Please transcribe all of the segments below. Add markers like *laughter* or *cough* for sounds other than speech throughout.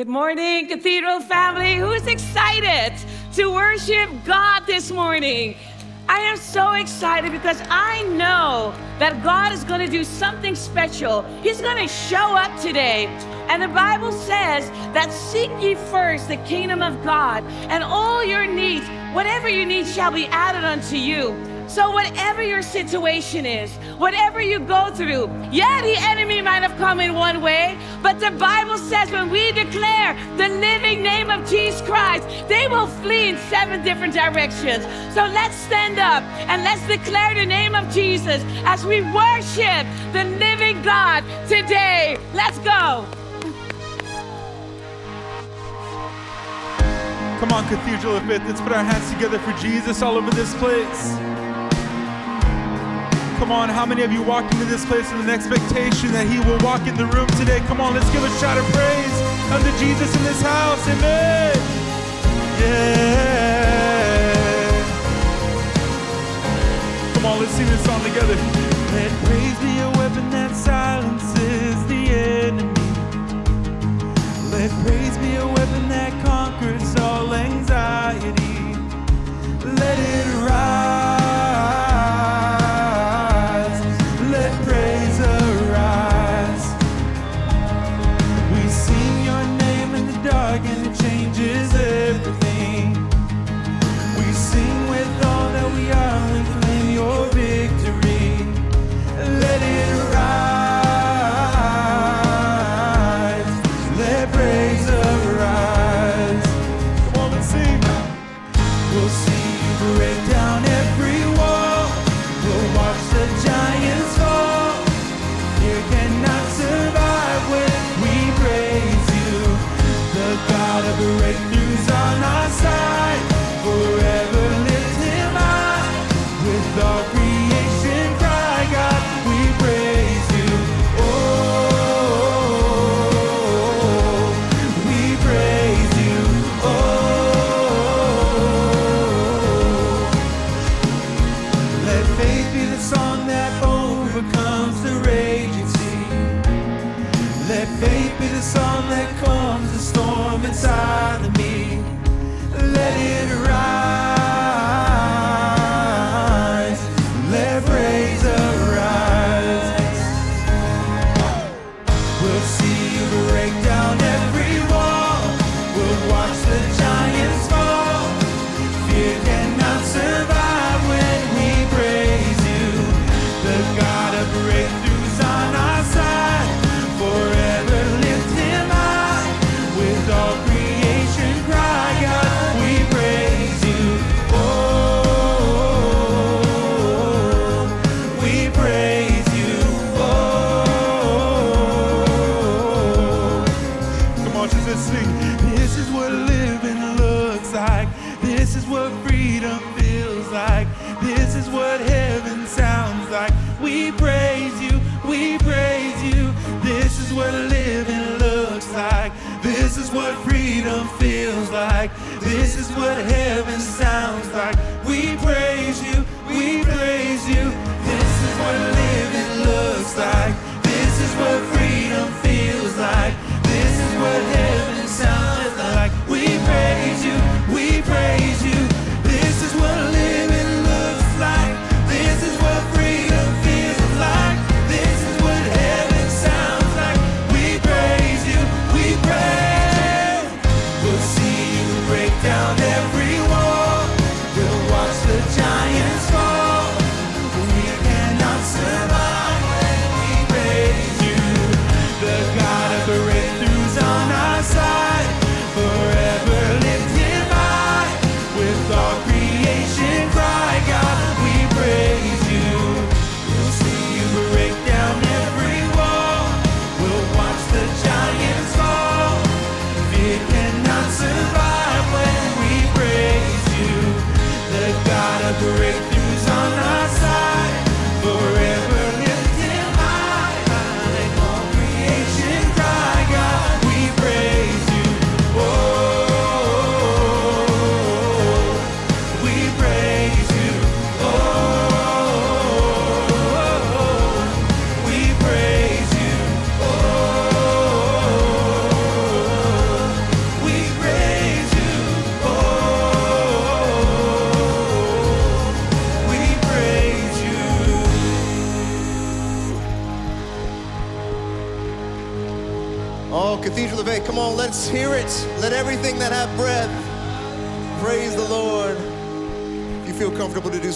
Good morning, Cathedral family. Who's excited to worship God this morning? I am so excited because I know that God is going to do something special. He's going to show up today. And the Bible says that seek ye first the kingdom of God, and all your needs, whatever you need, shall be added unto you. So, whatever your situation is, whatever you go through, yeah, the enemy might have come in one way, but the Bible says when we declare the living name of Jesus Christ, they will flee in seven different directions. So, let's stand up and let's declare the name of Jesus as we worship the living God today. Let's go. Come on, Cathedral of Faith, let's put our hands together for Jesus all over this place. Come on, how many of you walked into this place with an expectation that He will walk in the room today? Come on, let's give a shout of praise unto Jesus in this house. Amen. Yeah. Come on, let's sing this song together. Let praise be a weapon that silences the enemy. Let praise be a weapon that conquers all anxiety. Let it rise.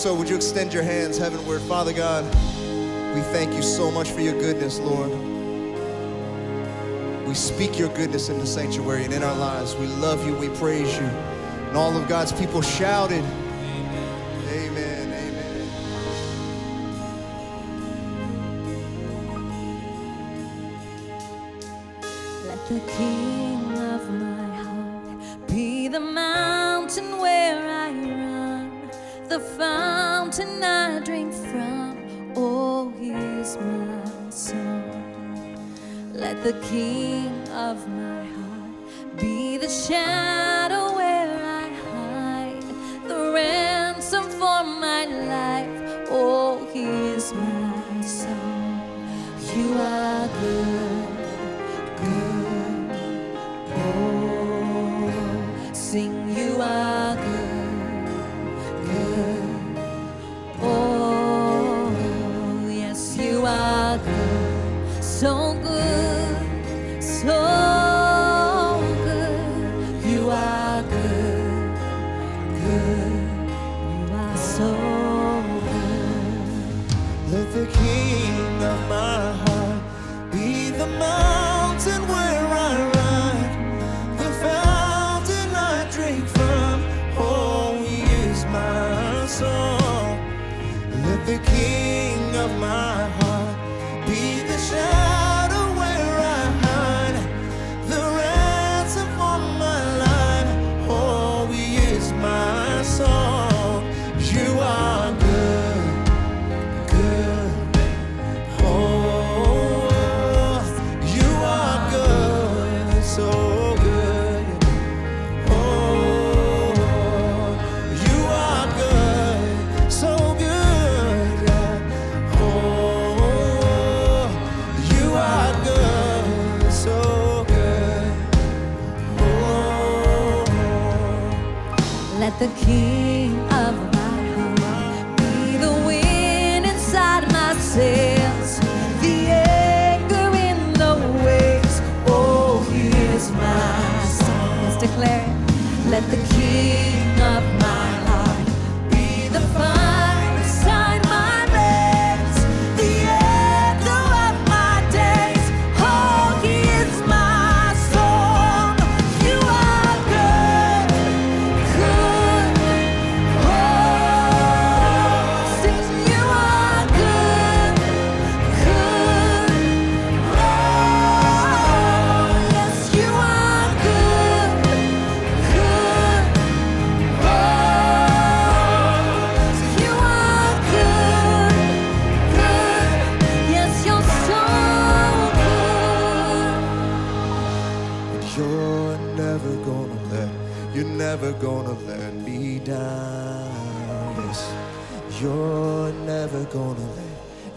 so, would you extend your hands heavenward? Father God, we thank you so much for your goodness, Lord. We speak your goodness in the sanctuary and in our lives. We love you. We praise you. And all of God's people shouted. of mercy. the king of my heart. Be the mountain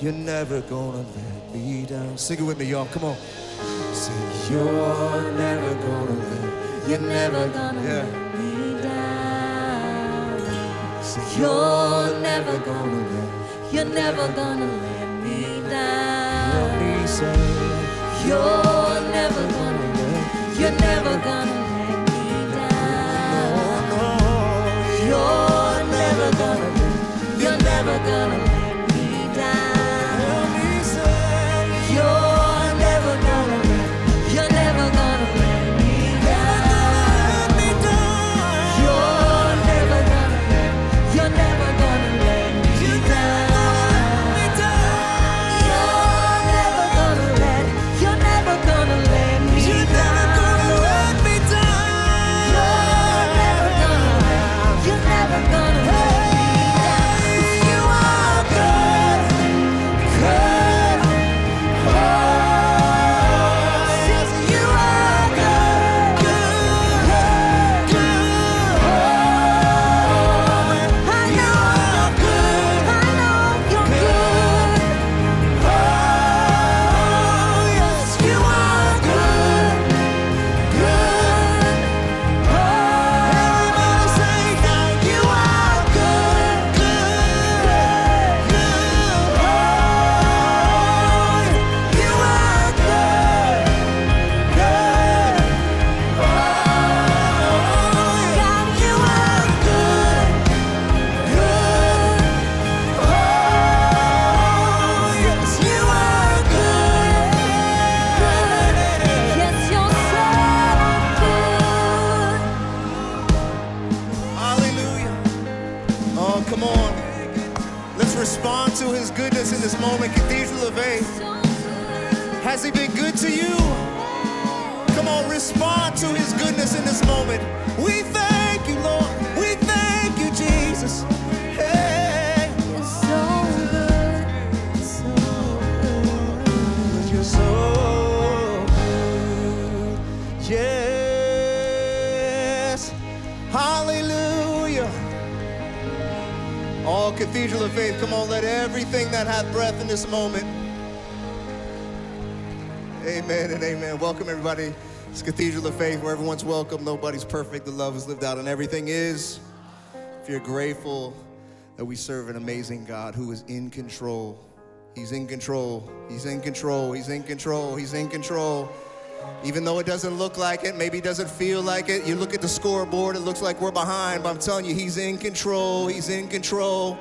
You're never gonna let me down. Sing it with me, y'all. Come on. Say, You're never gonna let. You're never gonna yeah. let me down. Say, You're never gonna let. You're never gonna let me down. Let me say, You're never gonna let. You're never gonna let me down. You're never gonna let. You're never gonna. All Cathedral of Faith, come on, let everything that hath breath in this moment. Amen and amen. Welcome, everybody. It's Cathedral of Faith where everyone's welcome. Nobody's perfect. The love is lived out, and everything is. If you're grateful that we serve an amazing God who is in control, He's in control. He's in control. He's in control. He's in control. Even though it doesn't look like it, maybe it doesn't feel like it. You look at the scoreboard, it looks like we're behind, but I'm telling you, He's in control. He's in control.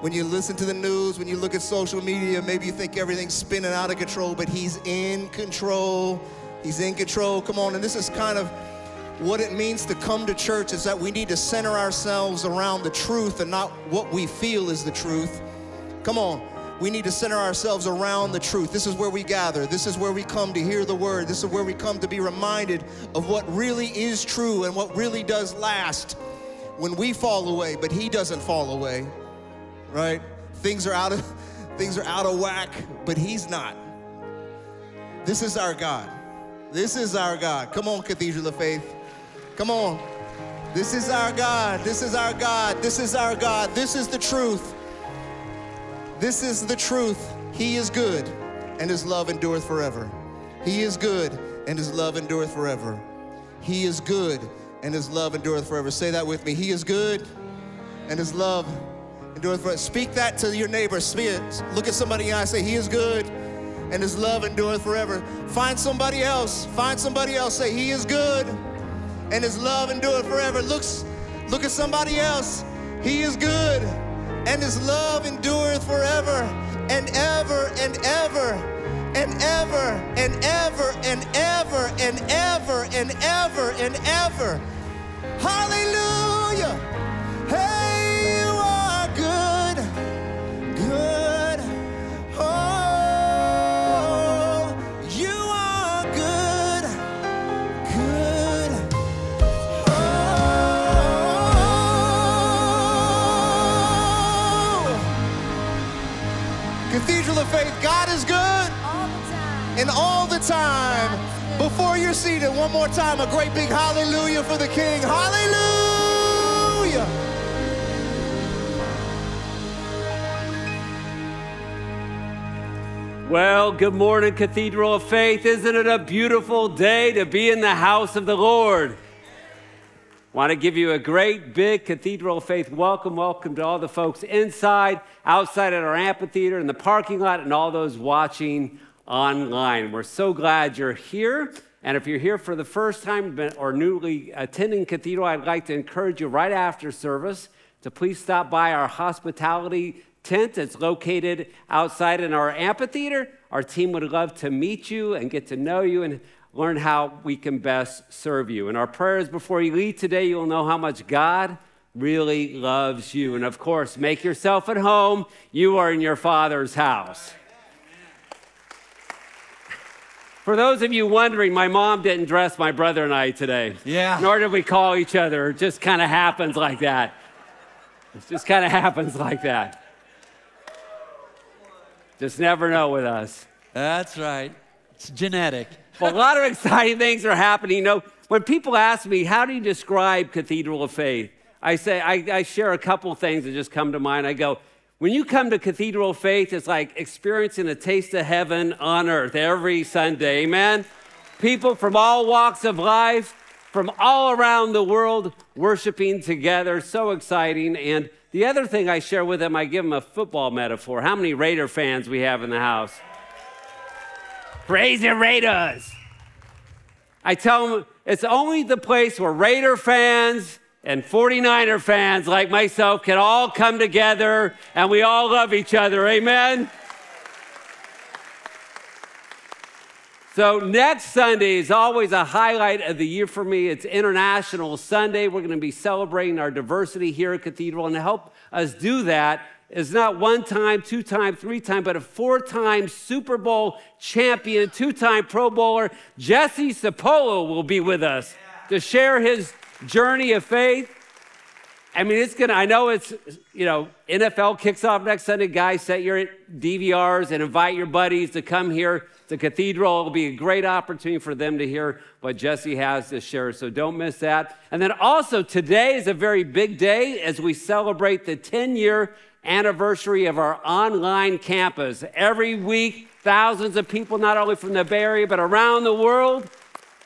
When you listen to the news, when you look at social media, maybe you think everything's spinning out of control, but He's in control. He's in control. Come on, and this is kind of what it means to come to church is that we need to center ourselves around the truth and not what we feel is the truth. Come on. We need to center ourselves around the truth. This is where we gather. This is where we come to hear the word. This is where we come to be reminded of what really is true and what really does last when we fall away, but he doesn't fall away. Right? Things are out of *laughs* things are out of whack, but he's not. This is our God. This is our God. Come on, Cathedral of Faith. Come on. This is our God. This is our God. This is our God. This is the truth. This is the truth. He is good, and his love endureth forever. He is good, and his love endureth forever. He is good, and his love endureth forever. Say that with me. He is good, and his love endureth forever. Speak that to your neighbor. Speak it. Look at somebody in the eye. Say, He is good, and his love endureth forever. Find somebody else. Find somebody else. Say, He is good, and his love endureth forever. Looks, look at somebody else. He is good, and his love endureth forever and ever and ever and ever and ever and ever and ever and ever and ever. Hallelujah. Hey, Cathedral of Faith, God is good All and all the time. Before you're seated, one more time, a great big hallelujah for the King. Hallelujah. Well, good morning, Cathedral of Faith. Isn't it a beautiful day to be in the house of the Lord? Want to give you a great big Cathedral of Faith welcome. Welcome to all the folks inside, outside at our amphitheater, in the parking lot, and all those watching online. We're so glad you're here. And if you're here for the first time or newly attending Cathedral, I'd like to encourage you right after service to please stop by our hospitality tent. It's located outside in our amphitheater. Our team would love to meet you and get to know you and learn how we can best serve you. And our prayers before you leave today, you'll know how much God really loves you. And of course, make yourself at home. You are in your Father's house. *laughs* For those of you wondering, my mom didn't dress my brother and I today. Yeah. Nor did we call each other. It just kind of happens like that. It just kind of *laughs* happens like that. Just never know with us. That's right. It's genetic. A lot of exciting things are happening. You know, when people ask me, how do you describe Cathedral of Faith? I say, I, I share a couple things that just come to mind. I go, when you come to Cathedral of Faith, it's like experiencing a taste of heaven on earth every Sunday. Amen? People from all walks of life, from all around the world, worshiping together. So exciting. And the other thing I share with them, I give them a football metaphor. How many Raider fans we have in the house? Praise the Raiders. I tell them it's only the place where Raider fans and 49er fans like myself can all come together and we all love each other. Amen. So, next Sunday is always a highlight of the year for me. It's International Sunday. We're going to be celebrating our diversity here at Cathedral. And to help us do that, is not one time, two time, three time, but a four time Super Bowl champion, two time Pro Bowler. Jesse Sapolo will be with us to share his journey of faith. I mean, it's gonna, I know it's, you know, NFL kicks off next Sunday. Guys, set your DVRs and invite your buddies to come here to Cathedral. It'll be a great opportunity for them to hear what Jesse has to share. So don't miss that. And then also, today is a very big day as we celebrate the 10 year anniversary of our online campus. Every week, thousands of people, not only from the Bay Area, but around the world,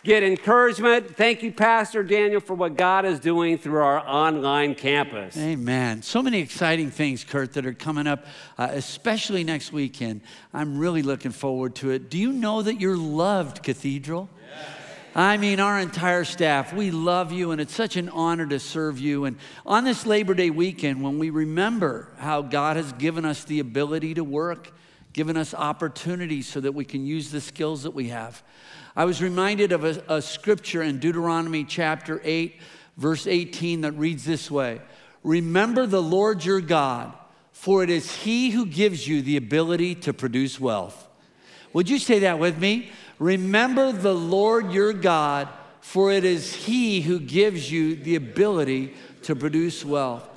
get encouragement. Thank you, Pastor Daniel, for what God is doing through our online campus. Amen. So many exciting things, Kurt, that are coming up, uh, especially next weekend. I'm really looking forward to it. Do you know that you're loved, Cathedral? I mean, our entire staff, we love you, and it's such an honor to serve you. And on this Labor Day weekend, when we remember how God has given us the ability to work, given us opportunities so that we can use the skills that we have, I was reminded of a, a scripture in Deuteronomy chapter 8, verse 18, that reads this way Remember the Lord your God, for it is He who gives you the ability to produce wealth. Would you say that with me? Remember the Lord your God, for it is He who gives you the ability to produce wealth.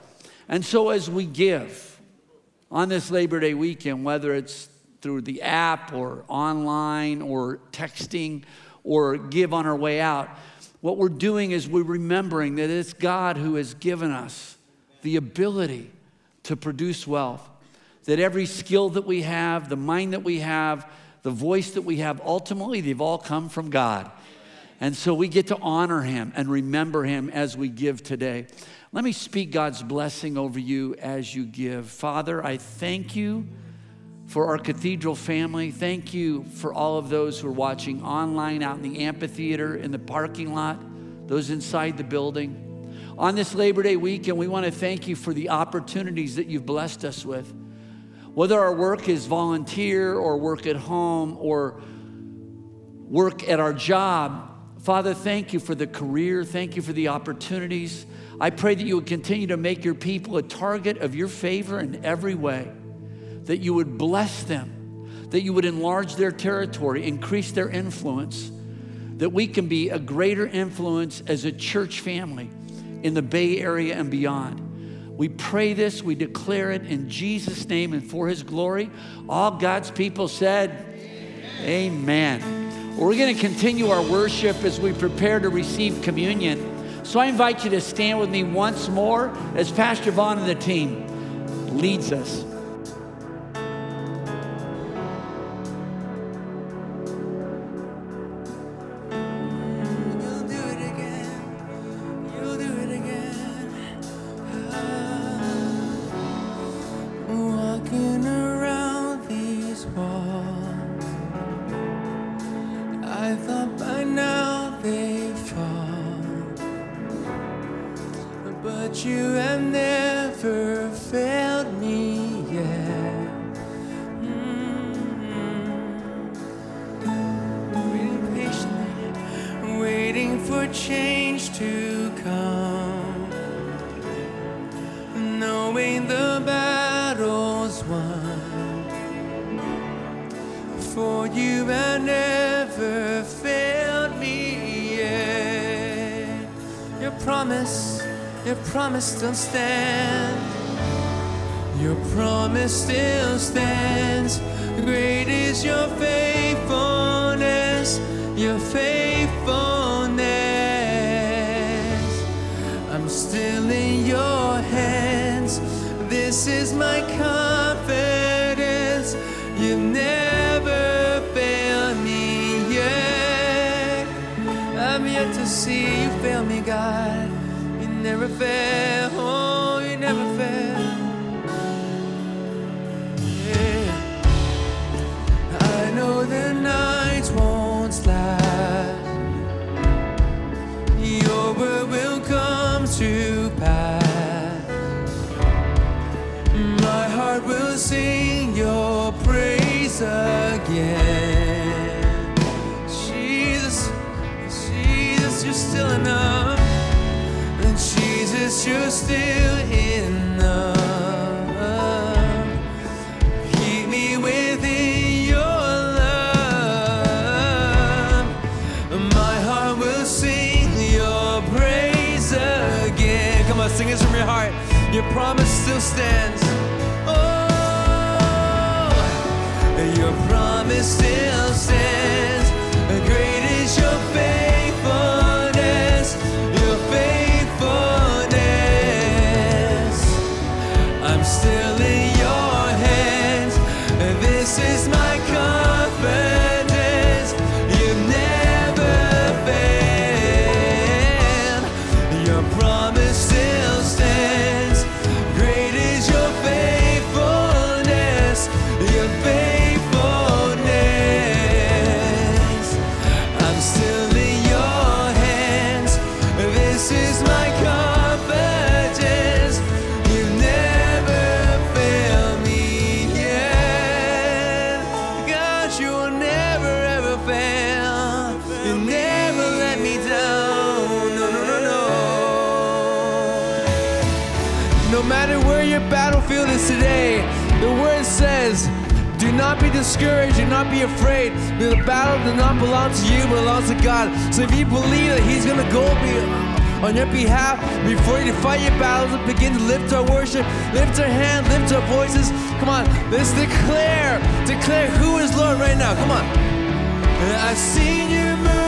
And so, as we give on this Labor Day weekend, whether it's through the app or online or texting or give on our way out, what we're doing is we're remembering that it's God who has given us the ability to produce wealth. That every skill that we have, the mind that we have, the voice that we have, ultimately, they've all come from God. And so we get to honor him and remember him as we give today. Let me speak God's blessing over you as you give. Father, I thank you for our cathedral family. Thank you for all of those who are watching online, out in the amphitheater, in the parking lot, those inside the building. On this Labor Day weekend, we want to thank you for the opportunities that you've blessed us with. Whether our work is volunteer or work at home or work at our job, Father, thank you for the career. Thank you for the opportunities. I pray that you would continue to make your people a target of your favor in every way, that you would bless them, that you would enlarge their territory, increase their influence, that we can be a greater influence as a church family in the Bay Area and beyond. We pray this, we declare it in Jesus' name and for his glory. All God's people said, Amen. Amen. We're going to continue our worship as we prepare to receive communion. So I invite you to stand with me once more as Pastor Vaughn and the team leads us. Stands. Your promise still stands. Great is your faithfulness, your faithfulness. I'm still in your hands. This is my confidence. You've never failed me yet. I'm yet to see you fail me, God. You never fail. again. Jesus, Jesus, you're still enough. And Jesus, you're still enough. Keep me within your love. My heart will sing your praise again. Come on, sing this from your heart. Your promise still stands. Promise still discouraged, do not be afraid. The battle does not belong to you, belongs to God. So if you believe that He's gonna go be uh, on your behalf before you fight your battles, and begin to lift our worship, lift our hands, lift our voices. Come on, let's declare, declare who is Lord right now. Come on. I've seen you move.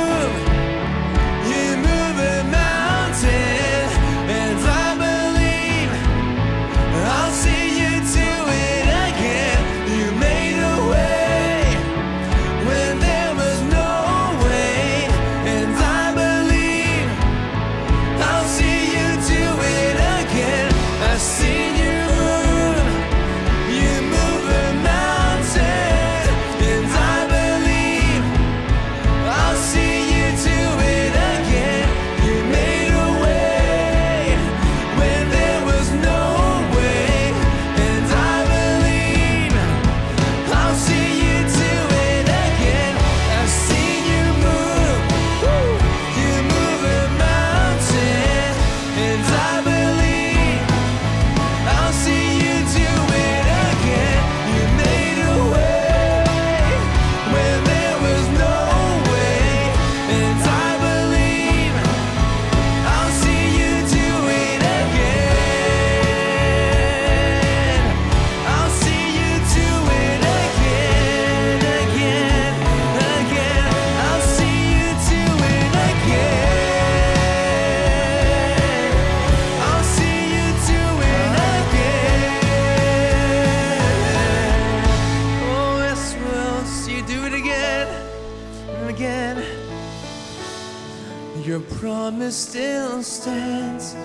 Still stands.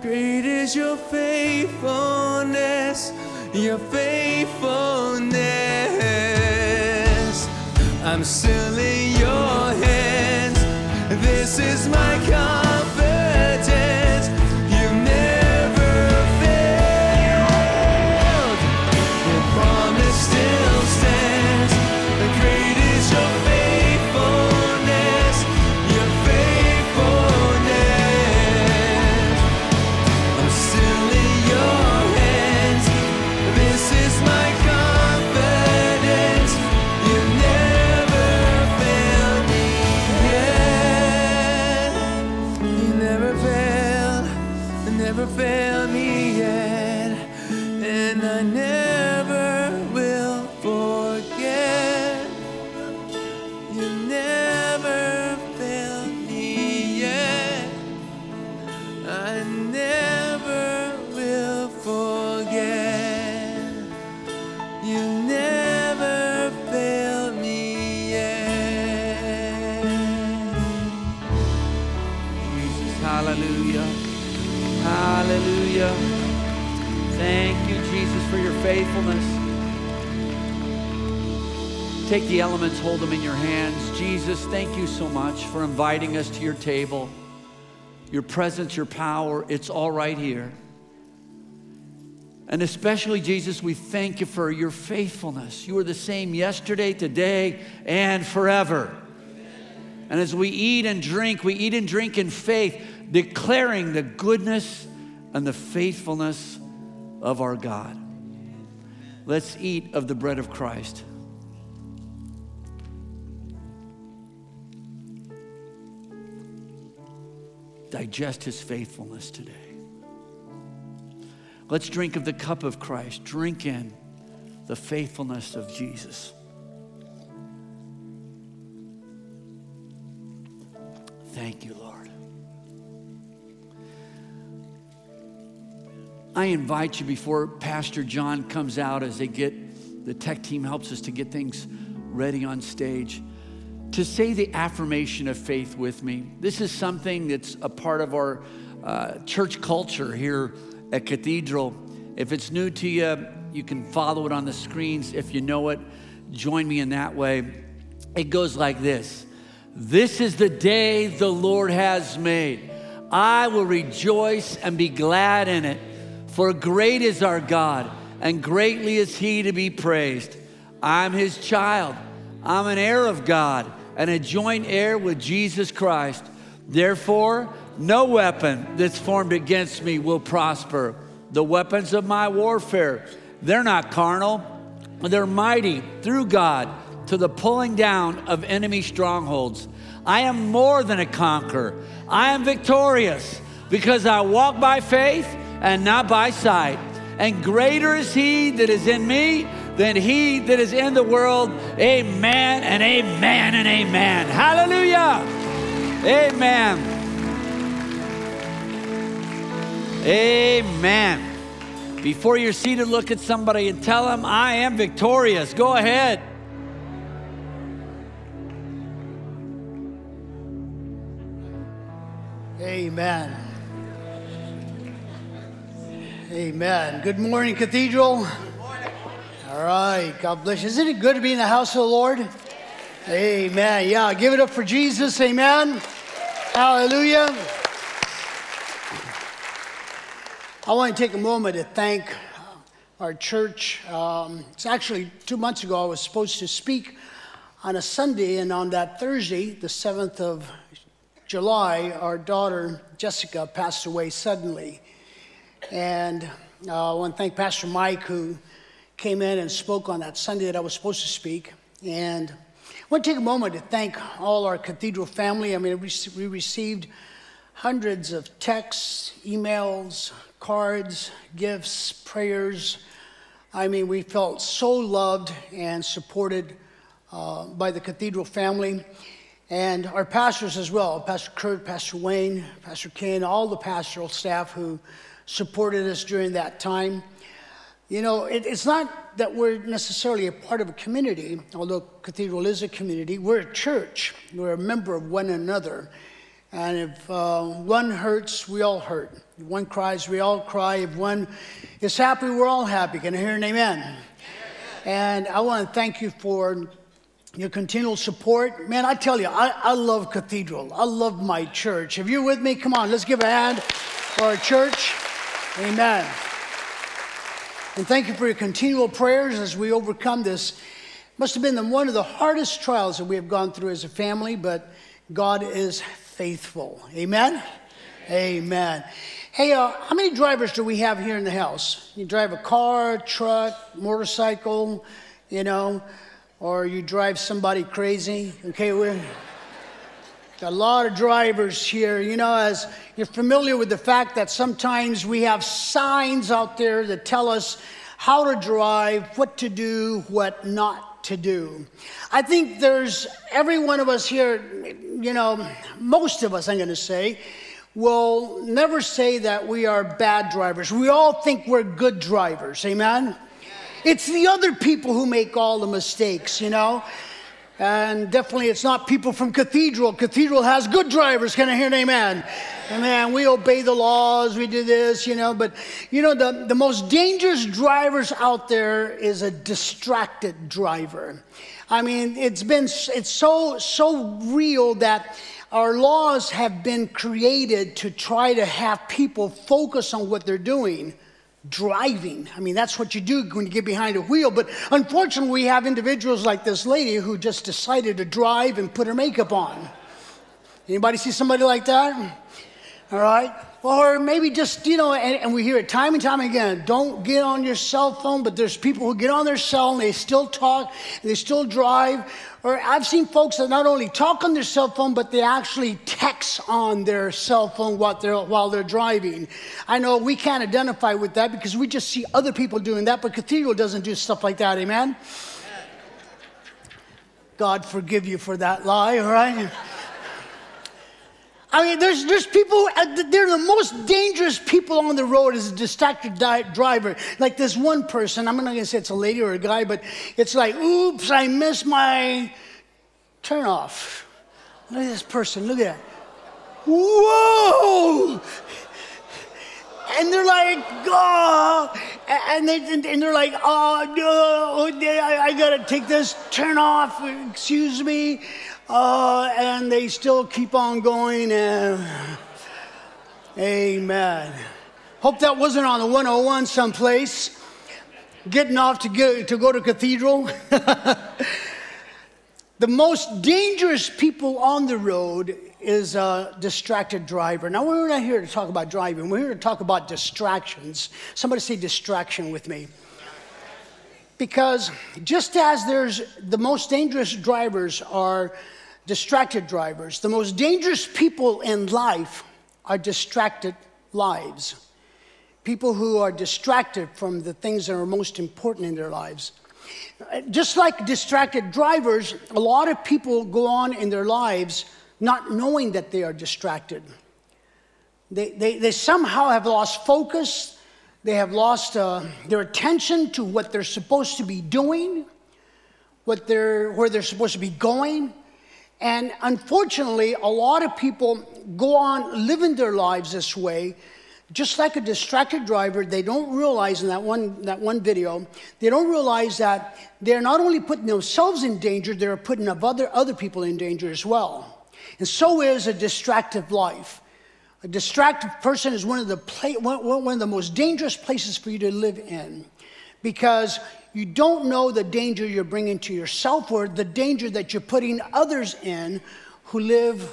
Great is your faithfulness, your faithfulness. I'm still in your hands. This is my hold them in your hands. Jesus, thank you so much for inviting us to your table. Your presence, your power, it's all right here. And especially, Jesus, we thank you for your faithfulness. You are the same yesterday, today, and forever. And as we eat and drink, we eat and drink in faith, declaring the goodness and the faithfulness of our God. Let's eat of the bread of Christ. Digest his faithfulness today. Let's drink of the cup of Christ. Drink in the faithfulness of Jesus. Thank you, Lord. I invite you before Pastor John comes out as they get, the tech team helps us to get things ready on stage, to say the affirmation of faith with me. This is something that's a part of our uh, church culture here at Cathedral. If it's new to you, you can follow it on the screens. If you know it, join me in that way. It goes like this This is the day the Lord has made. I will rejoice and be glad in it. For great is our God, and greatly is he to be praised. I'm his child. I'm an heir of God and a joint heir with Jesus Christ. Therefore, no weapon that's formed against me will prosper. The weapons of my warfare, they're not carnal, they're mighty through God to the pulling down of enemy strongholds. I am more than a conqueror. I am victorious because I walk by faith and not by sight. And greater is he that is in me than he that is in the world. Amen and amen and amen. Hallelujah. Amen. Amen. Before you're seated, look at somebody and tell them, I am victorious. Go ahead. Amen. Amen. Good morning, Cathedral. All right. God bless you. Isn't it good to be in the house of the Lord? Amen. Yeah. Give it up for Jesus. Amen. Hallelujah. I want to take a moment to thank our church. Um, it's actually two months ago I was supposed to speak on a Sunday, and on that Thursday, the 7th of July, our daughter Jessica passed away suddenly. And uh, I want to thank Pastor Mike who came in and spoke on that Sunday that I was supposed to speak. And I want to take a moment to thank all our cathedral family. I mean, we received hundreds of texts, emails, cards, gifts, prayers. I mean, we felt so loved and supported uh, by the cathedral family and our pastors as well Pastor Kurt, Pastor Wayne, Pastor Kane, all the pastoral staff who supported us during that time. You know, it, it's not that we're necessarily a part of a community, although Cathedral is a community. We're a church, we're a member of one another. And if uh, one hurts, we all hurt. If one cries, we all cry. If one is happy, we're all happy. Can I hear an amen? And I want to thank you for your continual support. Man, I tell you, I, I love Cathedral. I love my church. If you're with me, come on, let's give a hand for our church. Amen. And thank you for your continual prayers as we overcome this. Must have been the, one of the hardest trials that we have gone through as a family, but God is faithful. Amen? Amen. Hey, uh, how many drivers do we have here in the house? You drive a car, truck, motorcycle, you know? or you drive somebody crazy. Okay, we're a lot of drivers here. You know, as you're familiar with the fact that sometimes we have signs out there that tell us how to drive, what to do, what not to do. I think there's every one of us here, you know, most of us, I'm going to say, will never say that we are bad drivers. We all think we're good drivers. Amen? It's the other people who make all the mistakes, you know? And definitely it's not people from Cathedral. Cathedral has good drivers. Can I hear an amen? Amen. We obey the laws, we do this, you know, but you know, the, the most dangerous drivers out there is a distracted driver. I mean, it's been it's so so real that our laws have been created to try to have people focus on what they're doing driving. I mean, that's what you do when you get behind a wheel. But unfortunately, we have individuals like this lady who just decided to drive and put her makeup on. Anybody see somebody like that? All right? Or maybe just, you know, and, and we hear it time and time again don't get on your cell phone, but there's people who get on their cell and they still talk and they still drive. Or I've seen folks that not only talk on their cell phone, but they actually text on their cell phone while they're, while they're driving. I know we can't identify with that because we just see other people doing that, but Cathedral doesn't do stuff like that, amen? God forgive you for that lie, all right? I mean, there's, there's people, uh, they're the most dangerous people on the road as a distracted di- driver. Like this one person, I'm not gonna say it's a lady or a guy, but it's like, oops, I missed my turn off. Look at this person, look at that. Whoa! And they're like, oh, and, they, and they're like, oh, no, I, I gotta take this turn off, excuse me. Uh, and they still keep on going. And, amen. Hope that wasn't on the 101 someplace, getting off to, to go to cathedral. *laughs* the most dangerous people on the road is a distracted driver. Now, we're not here to talk about driving, we're here to talk about distractions. Somebody say distraction with me. Because just as there's the most dangerous drivers are distracted drivers, the most dangerous people in life are distracted lives. People who are distracted from the things that are most important in their lives. Just like distracted drivers, a lot of people go on in their lives not knowing that they are distracted. They, they, they somehow have lost focus, they have lost uh, their attention to what they're supposed to be doing, what they're, where they're supposed to be going. And unfortunately, a lot of people go on living their lives this way. Just like a distracted driver, they don't realize in that one, that one video, they don't realize that they're not only putting themselves in danger, they're putting other, other people in danger as well. And so is a distracted life. A distracted person is one of the pla- one of the most dangerous places for you to live in, because you don't know the danger you're bringing to yourself or the danger that you're putting others in who live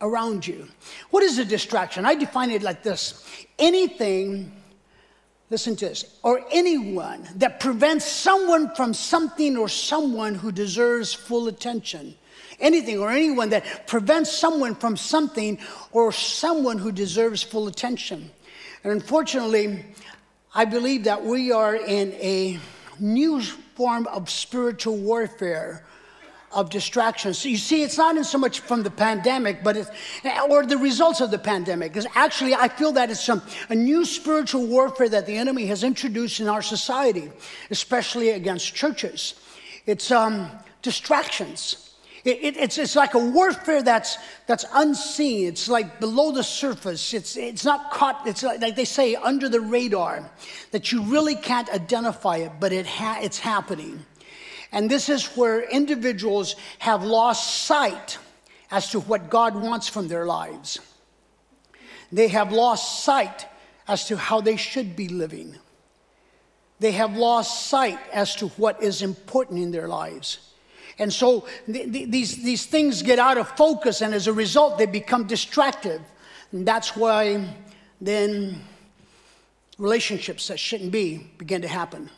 around you. What is a distraction? I define it like this: anything. Listen to this, or anyone that prevents someone from something or someone who deserves full attention anything or anyone that prevents someone from something or someone who deserves full attention. And unfortunately, I believe that we are in a new form of spiritual warfare of distractions. So you see, it's not in so much from the pandemic, but it's, or the results of the pandemic. Because actually, I feel that it's some, a new spiritual warfare that the enemy has introduced in our society, especially against churches. It's um, distractions. It, it, it's, it's like a warfare that's, that's unseen. It's like below the surface. It's, it's not caught, it's like, like they say, under the radar, that you really can't identify it, but it ha- it's happening. And this is where individuals have lost sight as to what God wants from their lives. They have lost sight as to how they should be living. They have lost sight as to what is important in their lives. And so th- th- these, these things get out of focus, and as a result, they become distracted. And that's why then relationships that shouldn't be begin to happen.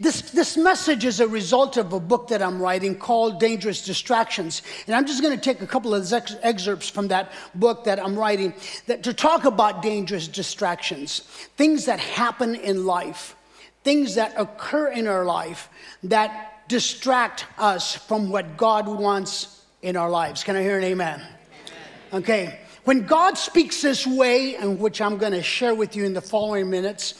This, this message is a result of a book that I'm writing called Dangerous Distractions. And I'm just going to take a couple of ex- excerpts from that book that I'm writing that, to talk about dangerous distractions, things that happen in life, things that occur in our life that distract us from what God wants in our lives. Can I hear an amen? amen. Okay. When God speaks this way, and which I'm going to share with you in the following minutes,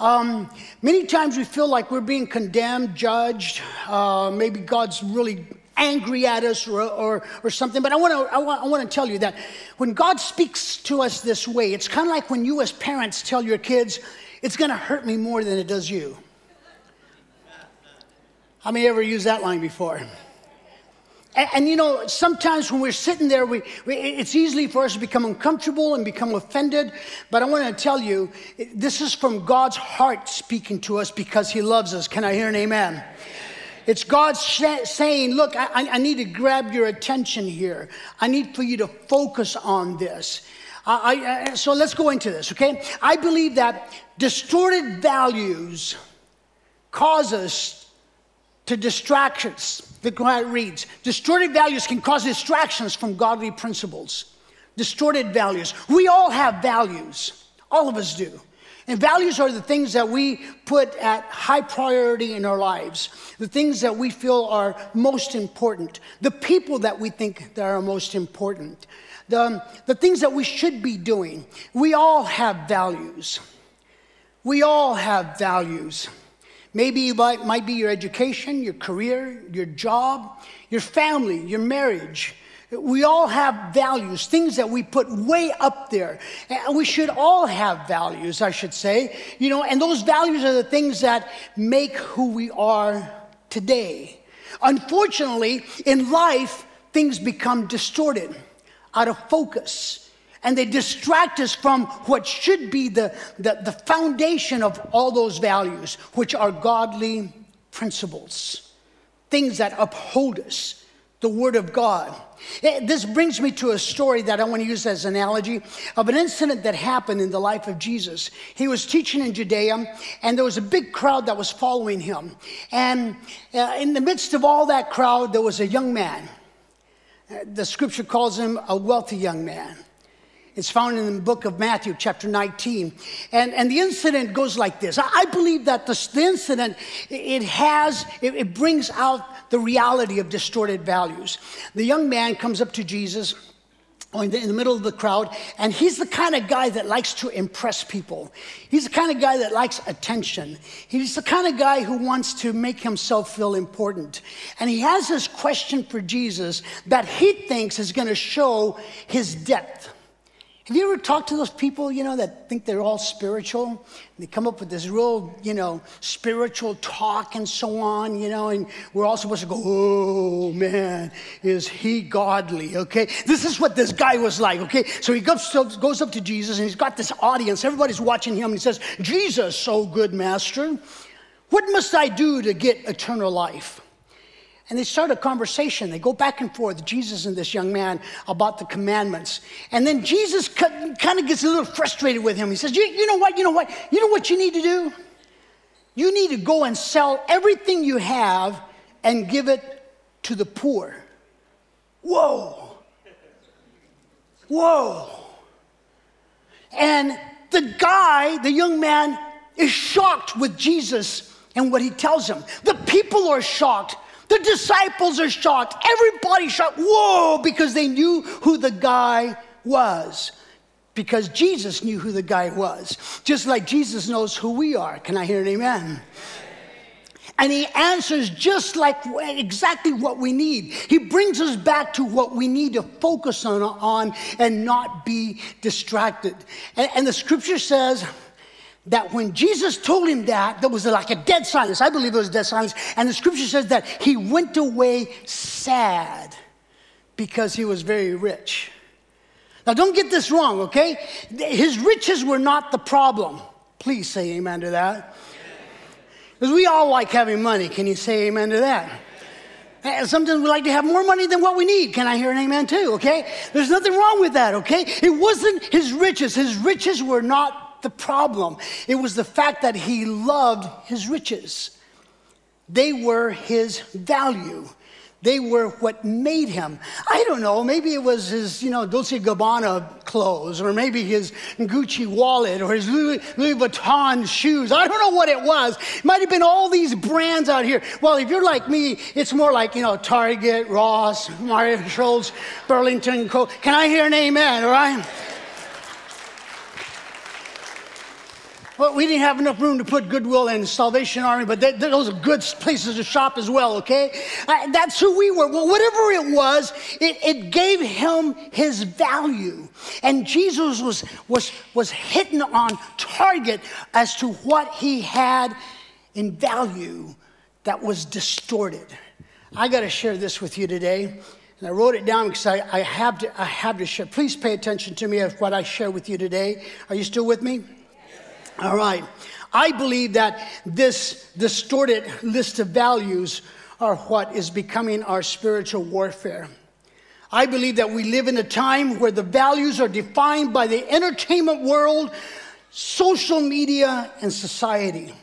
um, many times we feel like we're being condemned, judged. Uh, maybe God's really angry at us or, or, or something. But I want to I want, I want to tell you that when God speaks to us this way, it's kind of like when you as parents tell your kids, it's going to hurt me more than it does you. How many ever used that line before? And, and, you know, sometimes when we're sitting there, we, we, it's easy for us to become uncomfortable and become offended. But I want to tell you, this is from God's heart speaking to us because He loves us. Can I hear an amen? It's God sh- saying, Look, I, I need to grab your attention here. I need for you to focus on this. I, I, uh, so let's go into this, okay? I believe that distorted values cause us to distractions. The it reads. Distorted values can cause distractions from godly principles. Distorted values. We all have values. All of us do. And values are the things that we put at high priority in our lives, the things that we feel are most important, the people that we think that are most important, the, the things that we should be doing. We all have values. We all have values. Maybe it might, be your education, your career, your job, your family, your marriage. We all have values, things that we put way up there. And we should all have values, I should say. You know, and those values are the things that make who we are today. Unfortunately, in life, things become distorted, out of focus, and they distract us from what should be the, the, the foundation of all those values, which are godly principles, things that uphold us, the Word of God. Eh, This brings me to a story that I want to use as an analogy of an incident that happened in the life of Jesus. He was teaching in Judea, and there was a big crowd that was following him. And uh, in the midst of all that crowd, there was a young man. Uh, The scripture calls him a wealthy young man. It's found in the book of Matthew, chapter 19. And, and the incident goes like this. I, believe that this, the incident, it has, it, it brings out the reality of distorted values. The young man comes up to Jesus in the, in the middle of the crowd, and he's the kind of guy that likes to impress people. He's the kind of guy that likes attention. He's the kind of guy who wants to make himself feel important. And he has this question for Jesus that he thinks is going to show his depth. Have you ever talked to those people, you know, that think they're all spiritual? And they come up with this real, you know, spiritual talk and so on, you know, and we're all supposed to go, oh man, is he godly, okay? This is what this guy was like, okay? So he goes, goes up to Jesus and he's got this audience. Everybody's watching him and he says, Jesus, so good, master. What must I do to get eternal life? And they start a conversation. They go back and forth, Jesus and this young man, about the commandments. And then Jesus kind of gets a little frustrated with him. He says, you, you know what? You know what? You know what you need to do? You need to go and sell everything you have and give it to the poor. Whoa. Whoa. And the guy, the young man, is shocked with Jesus and what he tells him. The people are shocked. The disciples are shocked. Everybody's shocked. Whoa, because they knew who the guy was. Because Jesus knew who the guy was. Just like Jesus knows who we are. Can I hear an amen? And he answers just like exactly what we need. He brings us back to what we need to focus on, on and not be distracted. And, and the scripture says, that when Jesus told him that, there was like a dead silence. I believe it was dead silence. And the scripture says that he went away sad because he was very rich. Now, don't get this wrong, okay? His riches were not the problem. Please say amen to that. Because we all like having money. Can you say amen to that? And sometimes we like to have more money than what we need. Can I hear an amen too? Okay? There's nothing wrong with that, okay? It wasn't his riches. His riches were not the problem. It was the fact that he loved his riches. They were his value. They were what made him. I don't know, maybe it was his, you know, Dolce Gabbana clothes, or maybe his Gucci wallet, or his Louis, Louis Vuitton shoes. I don't know what it was. It might have been all these brands out here. Well, if you're like me, it's more like, you know, Target, Ross, Mario Marshalls, Burlington Co. Can I hear an amen, all right? Well, we didn't have enough room to put Goodwill and Salvation Army, but they, those are good places to shop as well, okay? Uh, that's who we were. Well, whatever it was, it, it gave him his value. And Jesus was, was, was hitting on target as to what he had in value that was distorted. I got to share this with you today. And I wrote it down because I, I, have to, I have to share. Please pay attention to me of what I share with you today. Are you still with me? All right. I believe that this distorted list of values are what is becoming our spiritual warfare. I believe that we live in a time where the values are defined by the entertainment world, social media, and society.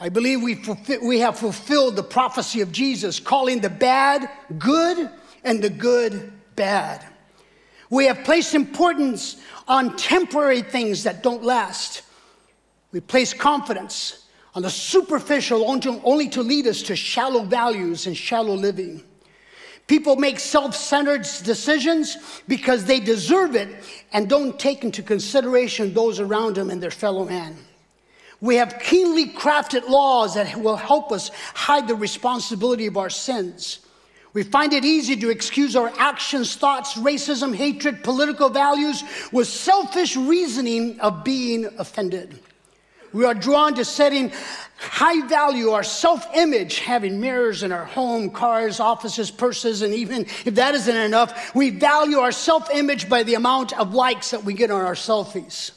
I believe we, we have fulfilled the prophecy of Jesus, calling the bad good and the good bad. We have placed importance on temporary things that don't last. We place confidence on the superficial only to lead us to shallow values and shallow living. People make self centered decisions because they deserve it and don't take into consideration those around them and their fellow man. We have keenly crafted laws that will help us hide the responsibility of our sins. We find it easy to excuse our actions, thoughts, racism, hatred, political values with selfish reasoning of being offended. We are drawn to setting high value our self image, having mirrors in our home, cars, offices, purses, and even if that isn't enough, we value our self image by the amount of likes that we get on our selfies.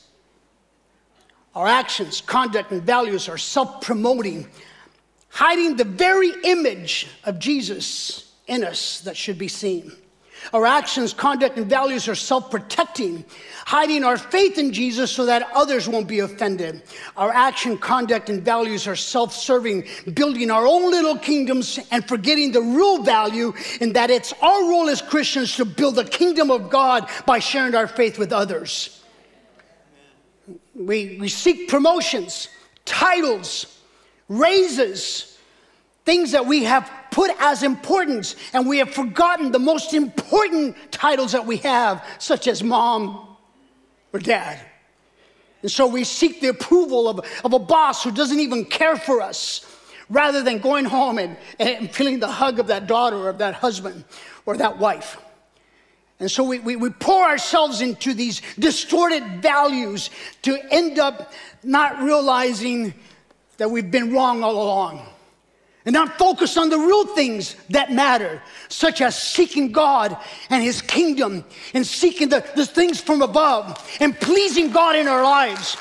Our actions, conduct, and values are self promoting, hiding the very image of Jesus in us that should be seen. Our actions, conduct, and values are self protecting, hiding our faith in Jesus so that others won't be offended. Our action, conduct, and values are self serving, building our own little kingdoms and forgetting the real value in that it's our role as Christians to build the kingdom of God by sharing our faith with others. We, we seek promotions, titles, raises, things that we have put as importance, and we have forgotten the most important titles that we have, such as mom or dad. And so we seek the approval of, of a boss who doesn't even care for us, rather than going home and, and feeling the hug of that daughter or of that husband or that wife. And so we, we, we pour ourselves into these distorted values to end up not realizing that we've been wrong all along and not focus on the real things that matter, such as seeking God and His kingdom and seeking the, the things from above and pleasing God in our lives.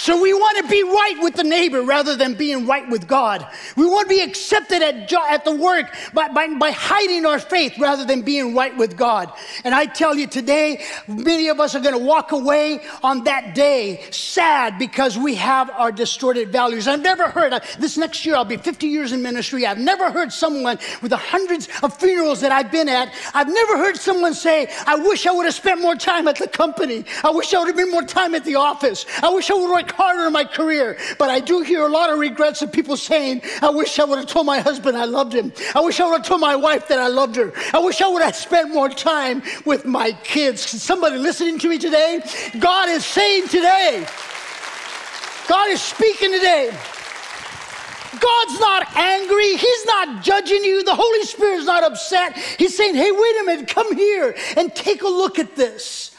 So we want to be right with the neighbor rather than being right with God. We want to be accepted at, jo- at the work by, by, by hiding our faith rather than being right with God. And I tell you today, many of us are going to walk away on that day sad because we have our distorted values. I've never heard, uh, this next year I'll be 50 years in ministry. I've never heard someone with the hundreds of funerals that I've been at, I've never heard someone say, I wish I would have spent more time at the company. I wish I would have been more time at the office. I wish I would have harder in my career. But I do hear a lot of regrets of people saying, I wish I would have told my husband I loved him. I wish I would have told my wife that I loved her. I wish I would have spent more time with my kids. Somebody listening to me today, God is saying today, God is speaking today. God's not angry. He's not judging you. The Holy Spirit's not upset. He's saying, hey, wait a minute, come here and take a look at this.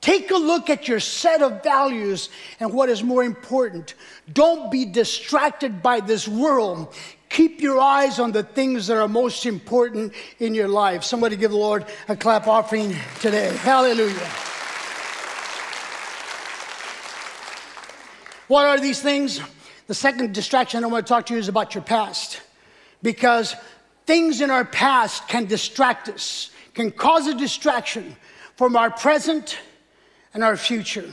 Take a look at your set of values and what is more important. Don't be distracted by this world. Keep your eyes on the things that are most important in your life. Somebody give the Lord a clap offering today. Hallelujah. What are these things? The second distraction I want to talk to you is about your past. Because things in our past can distract us, can cause a distraction from our present and our future.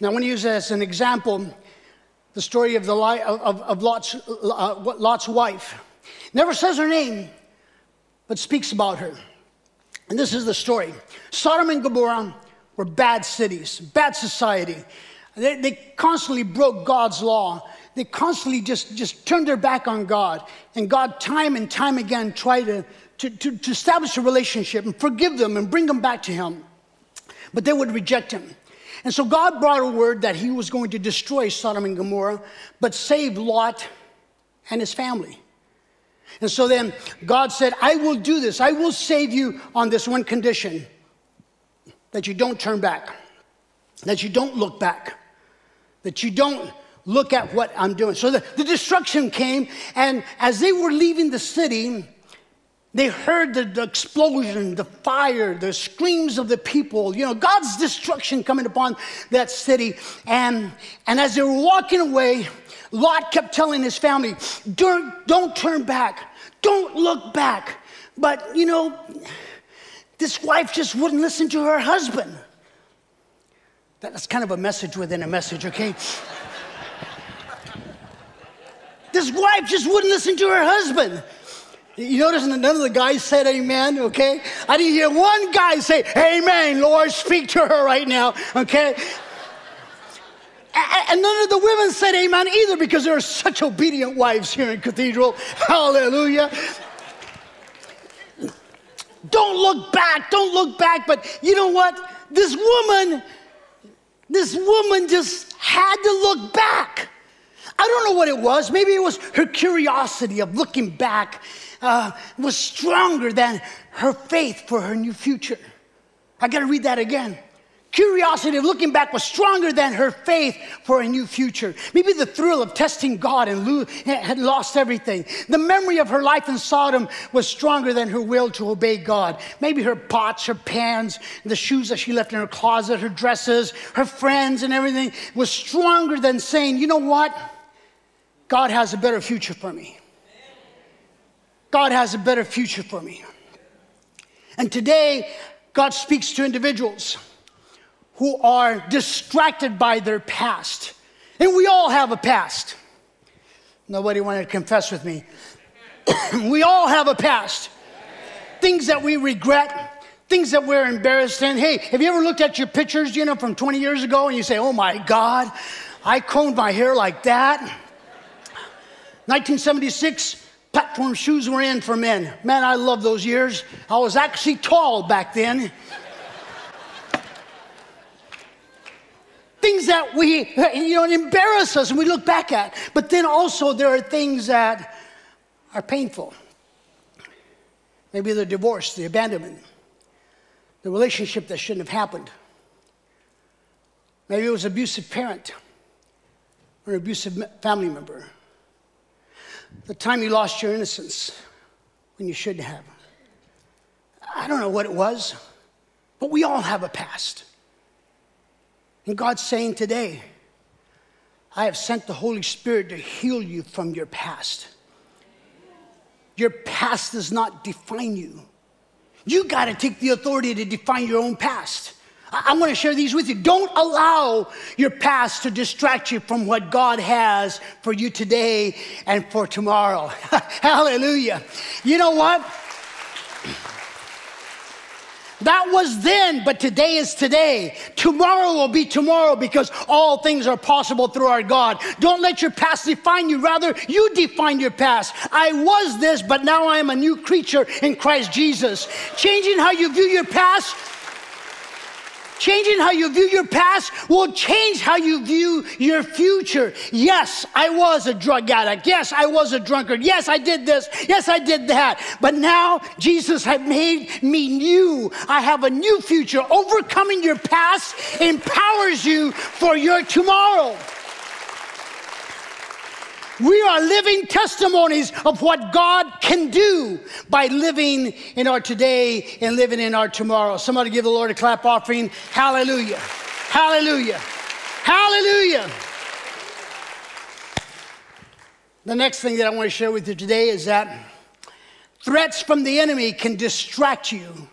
Now, I want to use as an example the story of, the of, of Lot's, uh, Lot's wife. Never says her name, but speaks about her. And this is the story Sodom and Gomorrah were bad cities, bad society. They, they constantly broke God's law. They constantly just, just turned their back on God. And God, time and time again, tried to, to, to, to establish a relationship and forgive them and bring them back to Him but they would reject him. And so God brought a word that he was going to destroy Sodom and Gomorrah, but save Lot and his family. And so then God said, I will do this. I will save you on this one condition that you don't turn back, that you don't look back, that you don't look at what I'm doing. So the, the destruction came, and as they were leaving the city, they heard the, the, explosion, the fire, the screams of the people, you know, God's destruction coming upon that city. And, and as they were walking away, Lot kept telling his family, don't, don't turn back. Don't look back. But, you know, this wife just wouldn't listen to her husband. That's kind of a message within a message, okay? this wife just wouldn't listen to her husband. You notice none of the guys said amen, okay? I didn't hear one guy say, Amen, Lord, speak to her right now, okay? And none of the women said amen either because there are such obedient wives here in Cathedral. Hallelujah. Don't look back, don't look back. But you know what? This woman, this woman just had to look back. I don't know what it was. Maybe it was her curiosity of looking back uh, was stronger than her faith for her new future. I got to read that again. Curiosity of looking back was stronger than her faith for a new future. Maybe the thrill of testing God and lo- had lost everything. The memory of her life in Sodom was stronger than her will to obey God. Maybe her pots, her pans, the shoes that she left in her closet, her dresses, her friends, and everything was stronger than saying, you know what? God has a better future for me. God has a better future for me. And today, God speaks to individuals who are distracted by their past. And we all have a past. Nobody wanted to confess with me. *coughs* we all have a past. Things that we regret, things that we're embarrassed in. Hey, have you ever looked at your pictures, you know, from 20 years ago and you say, oh my God, I combed my hair like that? 1976, platform shoes were in for men. Man, I love those years. I was actually tall back then. things that we, you know, embarrass us and we look back at. But then also there are things that are painful. Maybe the divorce, the abandonment, the relationship that shouldn't have happened. Maybe it was abusive parent or an abusive family member. The time you lost your innocence when you shouldn't have. I don't know what it was, but we all have a past. And God's saying today, I have sent the Holy Spirit to heal you from your past. Your past does not define you. You got to take the authority to define your own past. I'm going to share these with you. Don't allow your past to distract you from what God has for you today and for tomorrow. *laughs* Hallelujah. You know what? That was then, but today is today. Tomorrow will be tomorrow because all things are possible through our God. Don't let your past define you. Rather, you define your past. I was this, but now I am a new creature in Christ Jesus. Changing how you view your past Changing how you view your past will change how you view your future. Yes, I was a drug addict. Yes, I was a drunkard. Yes, I did this. Yes, I did that. But now Jesus has made me new. I have a new future. Overcoming your past empowers you for your tomorrow. We are living testimonies of what God can do by living in our today and living in our tomorrow. Somebody give the Lord a clap offering. Hallelujah. Hallelujah. Hallelujah. The next thing that I want to share with you today is that threats from the enemy can distract you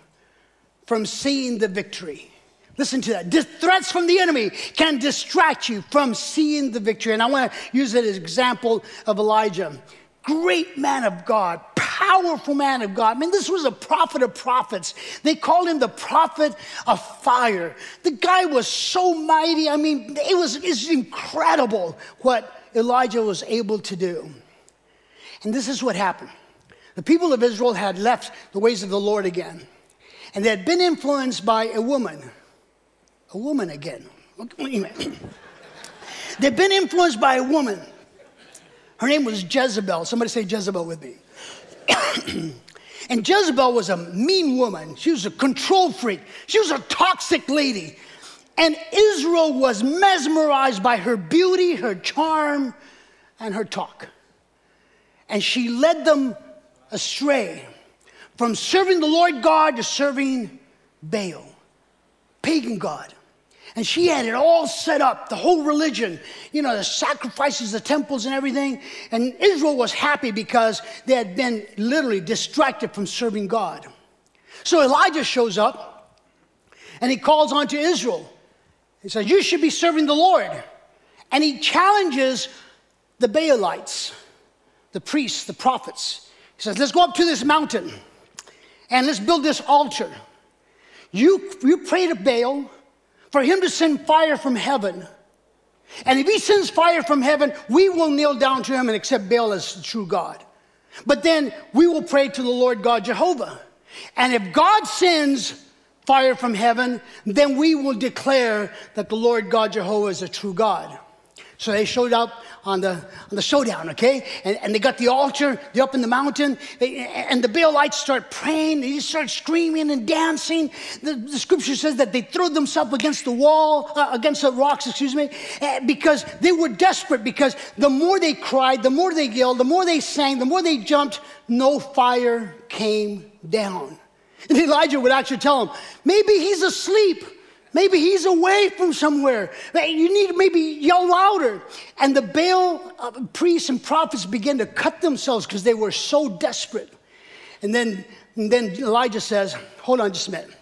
from seeing the victory. Listen to that. Dis- threats from the enemy can distract you from seeing the victory. And I want to use it as an example of Elijah. Great man of God, powerful man of God. I mean, this was a prophet of prophets. They called him the prophet of fire. The guy was so mighty. I mean, it was, it was incredible what Elijah was able to do. And this is what happened the people of Israel had left the ways of the Lord again, and they had been influenced by a woman a woman again. They've been influenced by a woman. Her name was Jezebel. Somebody say Jezebel with me. *coughs* and Jezebel was a mean woman. She was a control freak. She was a toxic lady. And Israel was mesmerized by her beauty, her charm, and her talk. And she led them astray from serving the Lord God to serving Baal, pagan God. And she had it all set up, the whole religion, you know, the sacrifices, the temples, and everything. And Israel was happy because they had been literally distracted from serving God. So Elijah shows up and he calls on to Israel. He says, You should be serving the Lord. And he challenges the Baalites, the priests, the prophets. He says, Let's go up to this mountain and let's build this altar. You, you pray to Baal for him to send fire from heaven. And if he sends fire from heaven, we will kneel down to him and accept Baal as the true God. But then we will pray to the Lord God Jehovah. And if God sends fire from heaven, then we will declare that the Lord God Jehovah is a true God. So they showed up on the, on the showdown, okay? And, and they got the altar, they're up in the mountain, they, and the Baalites start praying, they start screaming and dancing. The, the scripture says that they threw themselves against the wall, uh, against the rocks, excuse me, uh, because they were desperate, because the more they cried, the more they yelled, the more they sang, the more they jumped, no fire came down. And Elijah would actually tell them, maybe he's asleep. Maybe he's away from somewhere. You need to maybe yell louder. And the Baal uh, priests and prophets began to cut themselves because they were so desperate. And then, and then Elijah says, Hold on just a minute.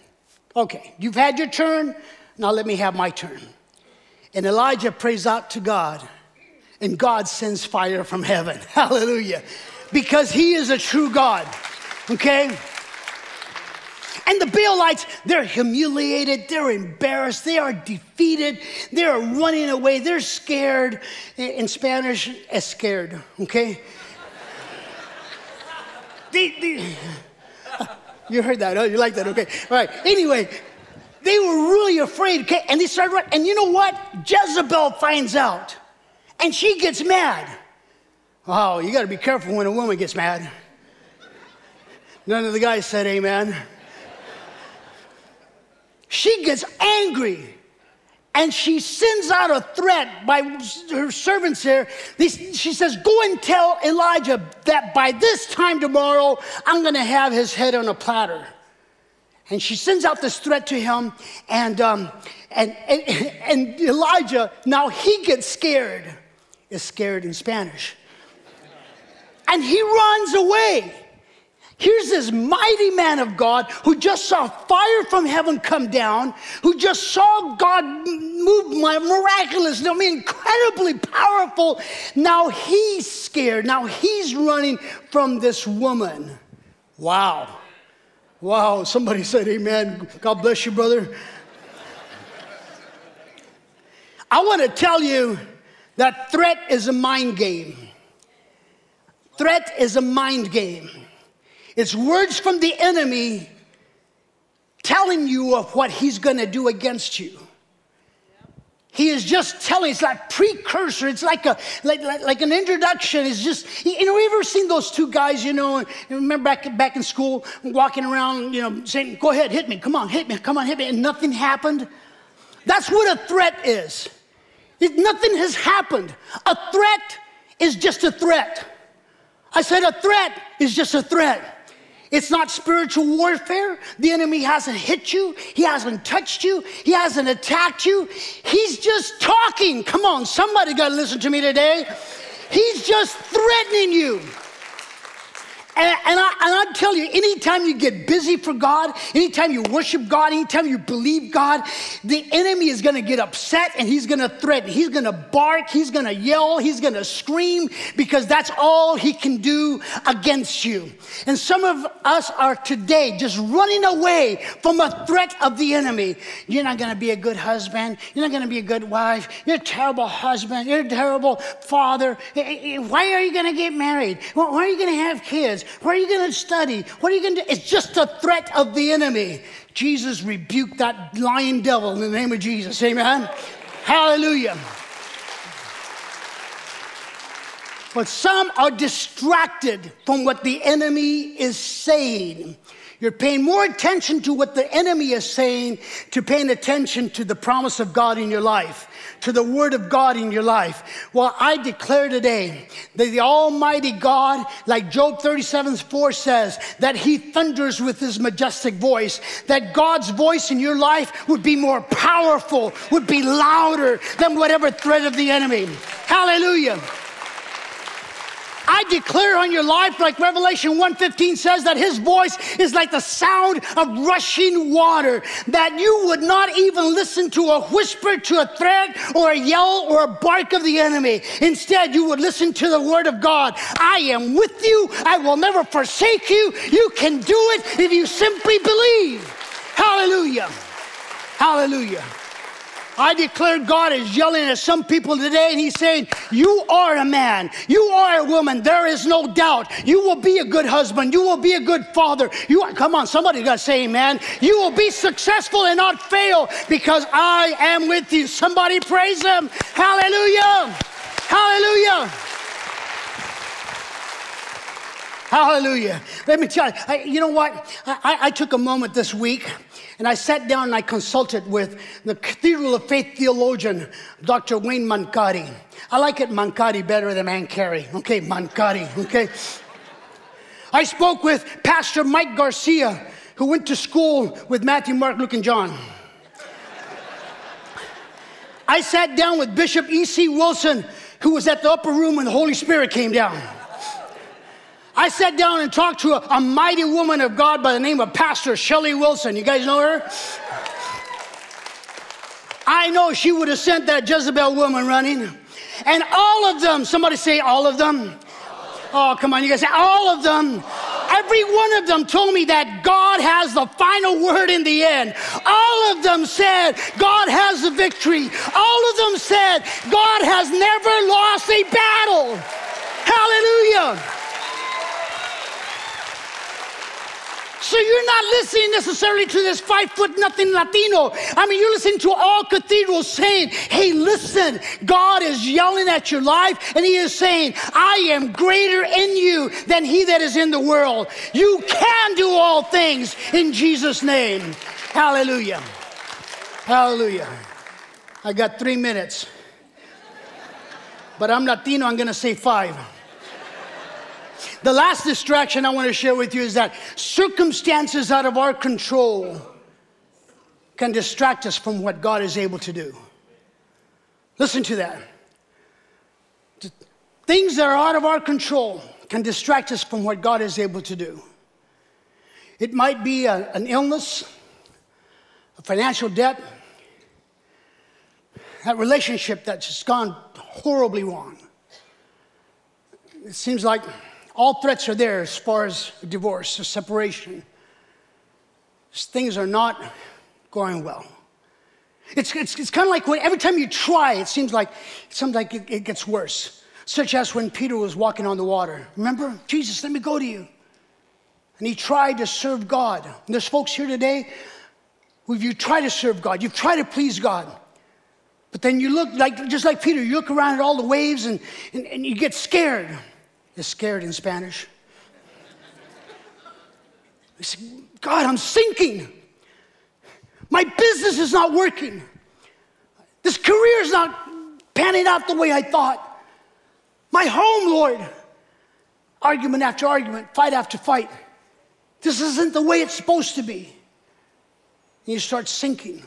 Okay, you've had your turn. Now let me have my turn. And Elijah prays out to God, and God sends fire from heaven. *laughs* Hallelujah. Because he is a true God. Okay? And the Baalites, they're humiliated, they're embarrassed, they are defeated, they're running away, they're scared. In Spanish, es scared, okay? they, they, *laughs* you heard that, oh, you like that, okay? All right, anyway, they were really afraid, okay? And they started running. And you know what? Jezebel finds out, and she gets mad. Oh, you gotta be careful when a woman gets mad. None of the guys said amen. She gets angry and she sends out a threat by her servants here. She says, Go and tell Elijah that by this time tomorrow, I'm going to have his head on a platter. And she sends out this threat to him, and, um, and, and, *laughs* and Elijah, now he gets scared, is scared in Spanish. And he runs away. Here's this mighty man of God who just saw fire from heaven come down, who just saw God move my miraculous, I mean, incredibly powerful. Now he's scared. Now he's running from this woman. Wow. Wow. Somebody said, Amen. God bless you, brother. I want to tell you that threat is a mind game. Threat is a mind game. It's words from the enemy telling you of what he's going to do against you. He is just telling, it's like precursor, it's like a like, like, like, an introduction. It's just, you know, you ever seen those two guys, you know, remember back, back in school, walking around, you know, saying, go ahead, hit me, come on, hit me, come on, hit me, and nothing happened? That's what a threat is. It, nothing has happened. A threat is just a threat. I said a threat is just a threat. It's not spiritual warfare. The enemy hasn't hit you, he hasn't touched you, he hasn't attacked you. He's just talking. Come on, somebody got to listen to me today. He's just threatening you. And, and, I, and I tell you, anytime you get busy for God, anytime you worship God, anytime you believe God, the enemy is going to get upset and he's going to threaten. He's going to bark, he's going to yell, he's going to scream because that's all he can do against you. And some of us are today just running away from a threat of the enemy. You're not going to be a good husband. You're not going to be a good wife. You're a terrible husband. You're a terrible father. Eh, eh, eh, why are you going to get married? Why are you going to have kids? Where are you going to study? What are you going to do? It's just a threat of the enemy. Jesus rebuked that lying devil in the name of Jesus. Amen. Hallelujah. But some are distracted from what the enemy is saying. You're paying more attention to what the enemy is saying to paying attention to the promise of God in your life, to the word of God in your life. Well, I declare today that the Almighty God, like Job 37 4 says, that He thunders with His majestic voice, that God's voice in your life would be more powerful, would be louder than whatever threat of the enemy. Hallelujah. I declare on your life, like Revelation 1:15 says, that his voice is like the sound of rushing water, that you would not even listen to a whisper, to a threat, or a yell, or a bark of the enemy. Instead, you would listen to the word of God. I am with you, I will never forsake you. You can do it if you simply believe. Hallelujah. Hallelujah. I declare God is yelling at some people today and He's saying, You are a man, you are a woman, there is no doubt. You will be a good husband, you will be a good father. You are, come on, somebody got to say amen. You will be successful and not fail because I am with you. Somebody praise Him. Hallelujah. Hallelujah. Hallelujah. Let me tell you, I, you know what? I, I, I took a moment this week and I sat down and I consulted with the Cathedral of Faith theologian, Dr. Wayne Mancari. I like it Mancari better than Mancari. Okay, Mancari, okay? I spoke with Pastor Mike Garcia, who went to school with Matthew, Mark, Luke, and John. I sat down with Bishop E.C. Wilson, who was at the upper room when the Holy Spirit came down. I sat down and talked to a, a mighty woman of God by the name of Pastor Shelley Wilson. You guys know her? I know she would have sent that Jezebel woman running. And all of them, somebody say all of them. Oh, come on, you guys say all of them. Every one of them told me that God has the final word in the end. All of them said God has the victory. All of them said God has never lost a battle. Hallelujah. So you're not listening necessarily to this five foot nothing Latino. I mean, you're listening to all cathedrals saying, hey, listen, God is yelling at your life and He is saying, I am greater in you than He that is in the world. You can do all things in Jesus' name. Hallelujah. Hallelujah. I got three minutes. But I'm Latino, I'm going to say five. The last distraction I want to share with you is that circumstances out of our control can distract us from what God is able to do. Listen to that. Things that are out of our control can distract us from what God is able to do. It might be a, an illness, a financial debt, that relationship that's just gone horribly wrong. It seems like all threats are there as far as divorce or separation. Things are not going well. It's, it's, it's kind of like when every time you try, it seems like, it seems like it, it gets worse. Such as when Peter was walking on the water. Remember? Jesus, let me go to you. And he tried to serve God. And there's folks here today who you try to serve God, you've tried to please God. But then you look like, just like Peter, you look around at all the waves and, and, and you get scared is scared in Spanish. I said, God, I'm sinking. My business is not working. This career is not panning out the way I thought. My home, Lord. Argument after argument, fight after fight. This isn't the way it's supposed to be. And you start sinking.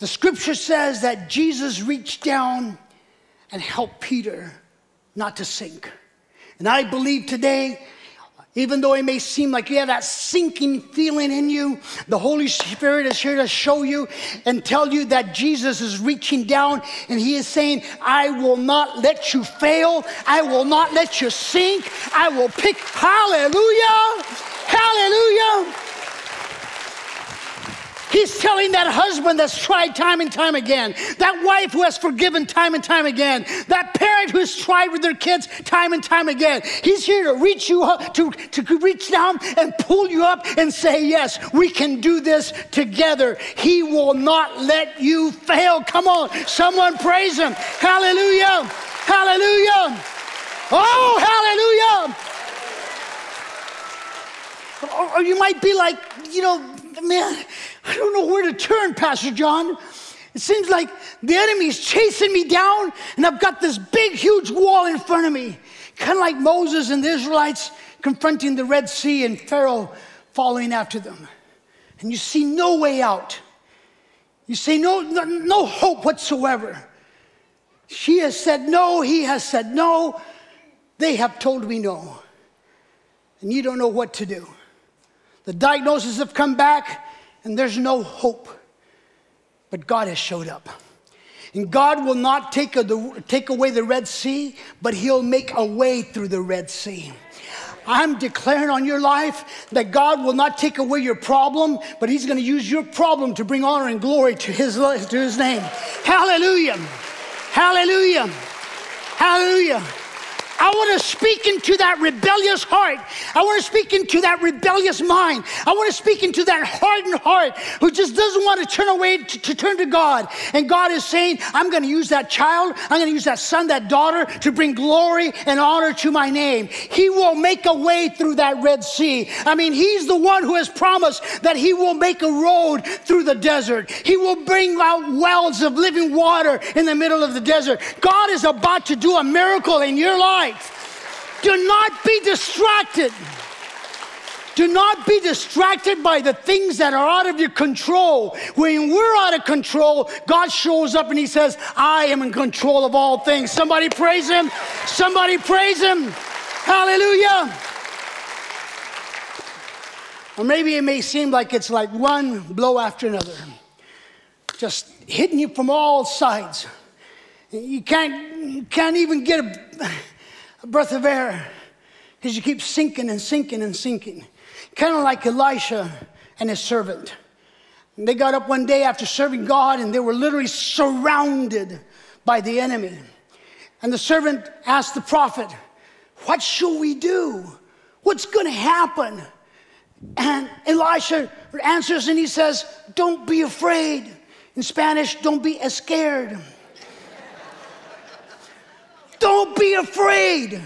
The scripture says that Jesus reached down and helped Peter not to sink. And I believe today, even though it may seem like you have that sinking feeling in you, the Holy Spirit is here to show you and tell you that Jesus is reaching down and He is saying, I will not let you fail. I will not let you sink. I will pick. Hallelujah! Hallelujah! He's telling that husband that's tried time and time again, that wife who has forgiven time and time again, that parent who's tried with their kids time and time again. He's here to reach you up, to, to reach down and pull you up and say, Yes, we can do this together. He will not let you fail. Come on, someone praise him. Hallelujah! Hallelujah! Oh, hallelujah! or, or you might be like, you know, man, I don't know where to turn, Pastor John. It seems like the enemy's chasing me down, and I've got this big, huge wall in front of me. Kind of like Moses and the Israelites confronting the Red Sea and Pharaoh following after them. And you see no way out. You see no, no, no hope whatsoever. She has said no, he has said no, they have told me no. And you don't know what to do. The diagnoses have come back, and there's no hope. But God has showed up. And God will not take, a, the, take away the Red Sea, but He'll make a way through the Red Sea. I'm declaring on your life that God will not take away your problem, but He's going to use your problem to bring honor and glory to His, to his name. Hallelujah. Hallelujah. Hallelujah. I want to speak into that rebellious heart. I want to speak into that rebellious mind. I want to speak into that hardened heart who just doesn't want to turn away to, to turn to God. And God is saying, I'm going to use that child, I'm going to use that son, that daughter to bring glory and honor to my name. He will make a way through that Red Sea. I mean, He's the one who has promised that He will make a road through the desert. He will bring out wells of living water in the middle of the desert. God is about to do a miracle in your life. Do not be distracted. Do not be distracted by the things that are out of your control. When we're out of control, God shows up and He says, I am in control of all things. Somebody praise Him. Somebody praise Him. Hallelujah. Or maybe it may seem like it's like one blow after another, just hitting you from all sides. You can't, you can't even get a, a breath of air because you keep sinking and sinking and sinking. Kind of like Elisha and his servant. And they got up one day after serving God and they were literally surrounded by the enemy. And the servant asked the prophet, What shall we do? What's going to happen? And Elisha answers and he says, Don't be afraid. In Spanish, don't be scared. Don't be afraid.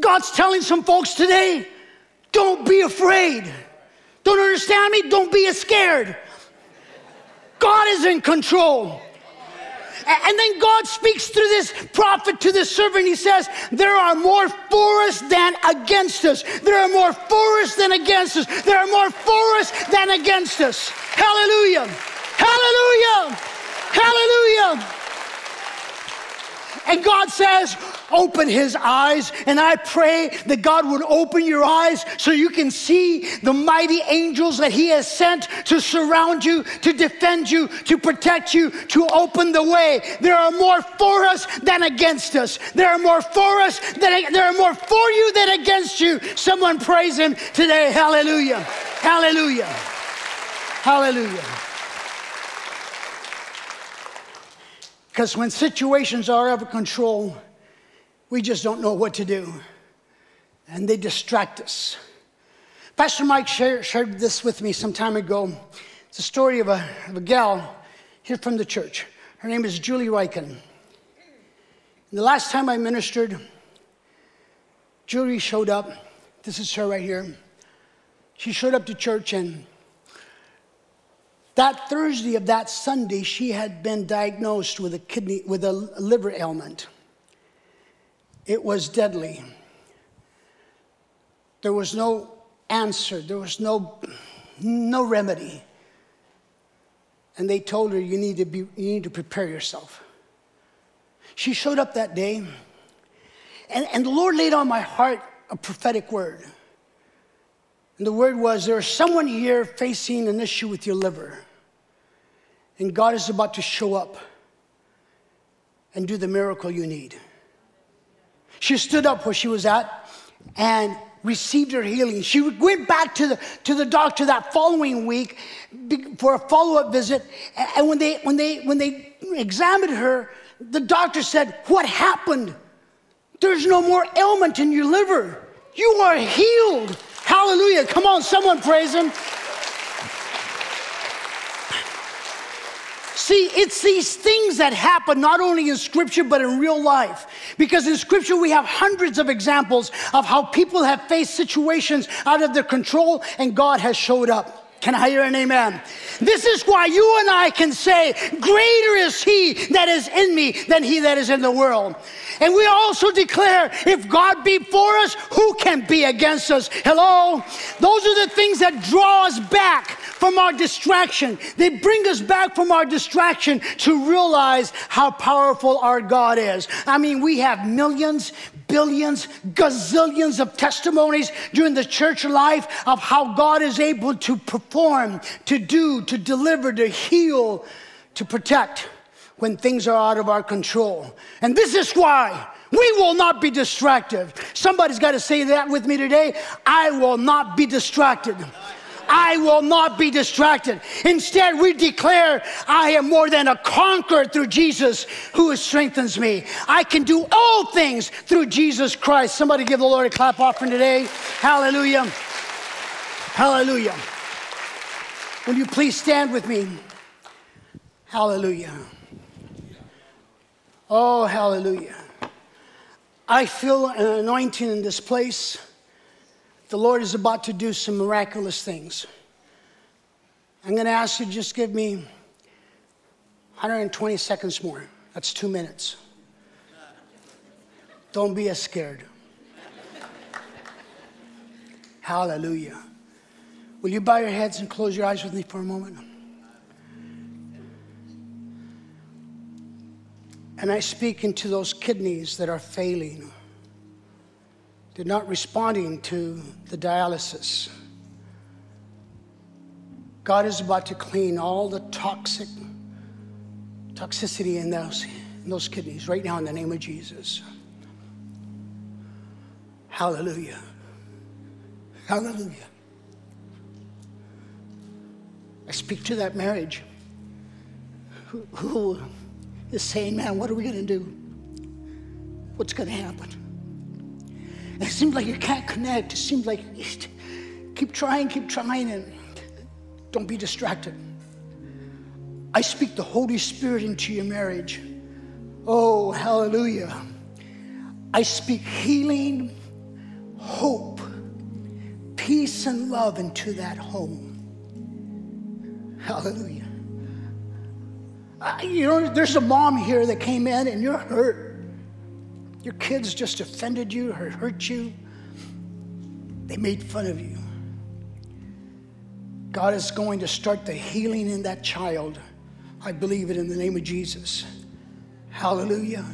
God's telling some folks today, don't be afraid. Don't understand me? Don't be scared. God is in control. And then God speaks through this prophet to this servant. He says, There are more for us than against us. There are more for us than against us. There are more for us than against us. Hallelujah. Hallelujah. Hallelujah. And God says, open his eyes. And I pray that God would open your eyes so you can see the mighty angels that he has sent to surround you, to defend you, to protect you, to open the way. There are more for us than against us. There are more for us than there are more for you than against you. Someone praise him today. Hallelujah. Hallelujah. Hallelujah. Because when situations are out of control, we just don't know what to do. And they distract us. Pastor Mike shared, shared this with me some time ago. It's a story of a, of a gal here from the church. Her name is Julie Riken. And the last time I ministered, Julie showed up. This is her right here. She showed up to church, and that Thursday of that Sunday, she had been diagnosed with a kidney, with a liver ailment. It was deadly. There was no answer. There was no, no remedy. And they told her, you need, to be, you need to prepare yourself. She showed up that day, and, and the Lord laid on my heart a prophetic word. And the word was there's someone here facing an issue with your liver, and God is about to show up and do the miracle you need. She stood up where she was at and received her healing. She went back to the, to the doctor that following week for a follow-up visit. And when they, when, they, when they examined her, the doctor said, what happened? There's no more ailment in your liver. You are healed. Hallelujah. Come on, someone praise him. See, it's these things that happen not only in scripture but in real life. Because in scripture we have hundreds of examples of how people have faced situations out of their control and God has showed up. Can I hear an amen? This is why you and I can say, Greater is he that is in me than he that is in the world. And we also declare, if God be for us, who can be against us? Hello? Those are the things that draw us back from our distraction. They bring us back from our distraction to realize how powerful our God is. I mean, we have millions, billions, gazillions of testimonies during the church life of how God is able to perform, to do, to deliver, to heal, to protect when things are out of our control. And this is why we will not be distracted. Somebody's got to say that with me today. I will not be distracted. I will not be distracted. Instead, we declare, I am more than a conqueror through Jesus who strengthens me. I can do all things through Jesus Christ. Somebody give the Lord a clap offering today. Hallelujah. Hallelujah. Will you please stand with me? Hallelujah. Oh, hallelujah. I feel an anointing in this place. The Lord is about to do some miraculous things. I'm going to ask you to just give me 120 seconds more. That's two minutes. Don't be as scared. Hallelujah. Will you bow your heads and close your eyes with me for a moment? And I speak into those kidneys that are failing, they're not responding to the dialysis. God is about to clean all the toxic toxicity in those, in those kidneys right now in the name of Jesus. Hallelujah. Hallelujah. I speak to that marriage who, who is saying, Man, what are we going to do? What's going to happen? And it seems like you can't connect. It seems like keep trying, keep trying, and don't be distracted. I speak the Holy Spirit into your marriage. Oh, hallelujah. I speak healing, hope, peace, and love into that home. Hallelujah. Uh, you know, there's a mom here that came in and you're hurt. Your kids just offended you or hurt you. They made fun of you. God is going to start the healing in that child. I believe it in the name of Jesus. Hallelujah.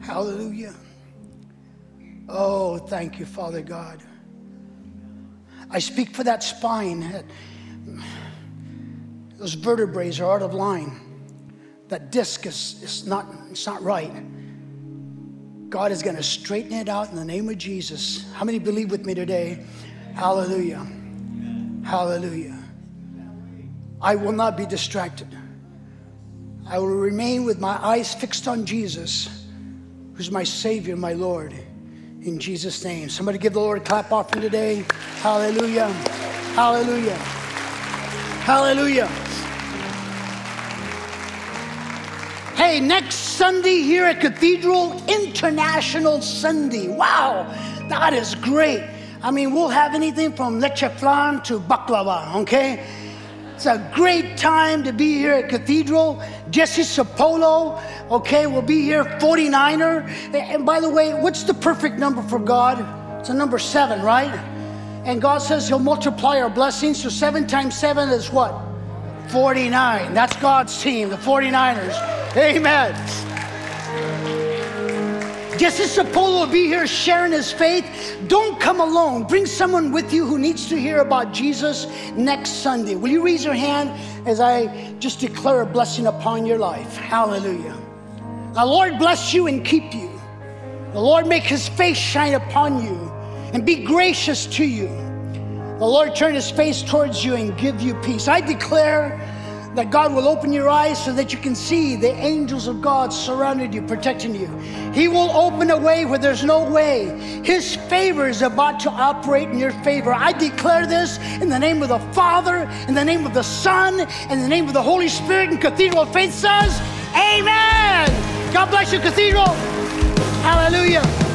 Hallelujah. Oh, thank you, Father God. I speak for that spine. Those vertebrae are out of line. That disc is, is not, it's not right. God is going to straighten it out in the name of Jesus. How many believe with me today? Hallelujah. Hallelujah. I will not be distracted. I will remain with my eyes fixed on Jesus, who's my Savior, my Lord. In Jesus' name. Somebody give the Lord a clap offering today. Hallelujah. Hallelujah. Hallelujah. Hey, next Sunday here at Cathedral, International Sunday. Wow, that is great. I mean, we'll have anything from leche flan to baklava, okay? It's a great time to be here at Cathedral. Jesse Sapolu, okay, will be here, 49er. And by the way, what's the perfect number for God? It's a number seven, right? And God says He'll multiply our blessings. So seven times seven is what? 49. That's God's team, the 49ers. Amen. Jesse Sapolu will be here sharing his faith. Don't come alone. Bring someone with you who needs to hear about Jesus next Sunday. Will you raise your hand as I just declare a blessing upon your life? Hallelujah. The Lord bless you and keep you. The Lord make his face shine upon you and be gracious to you. The Lord turn his face towards you and give you peace. I declare that God will open your eyes so that you can see the angels of God surrounded you, protecting you. He will open a way where there's no way. His favor is about to operate in your favor. I declare this in the name of the Father, in the name of the Son, in the name of the Holy Spirit. And Cathedral of Faith says, Amen. God bless you, Cathedral. Hallelujah.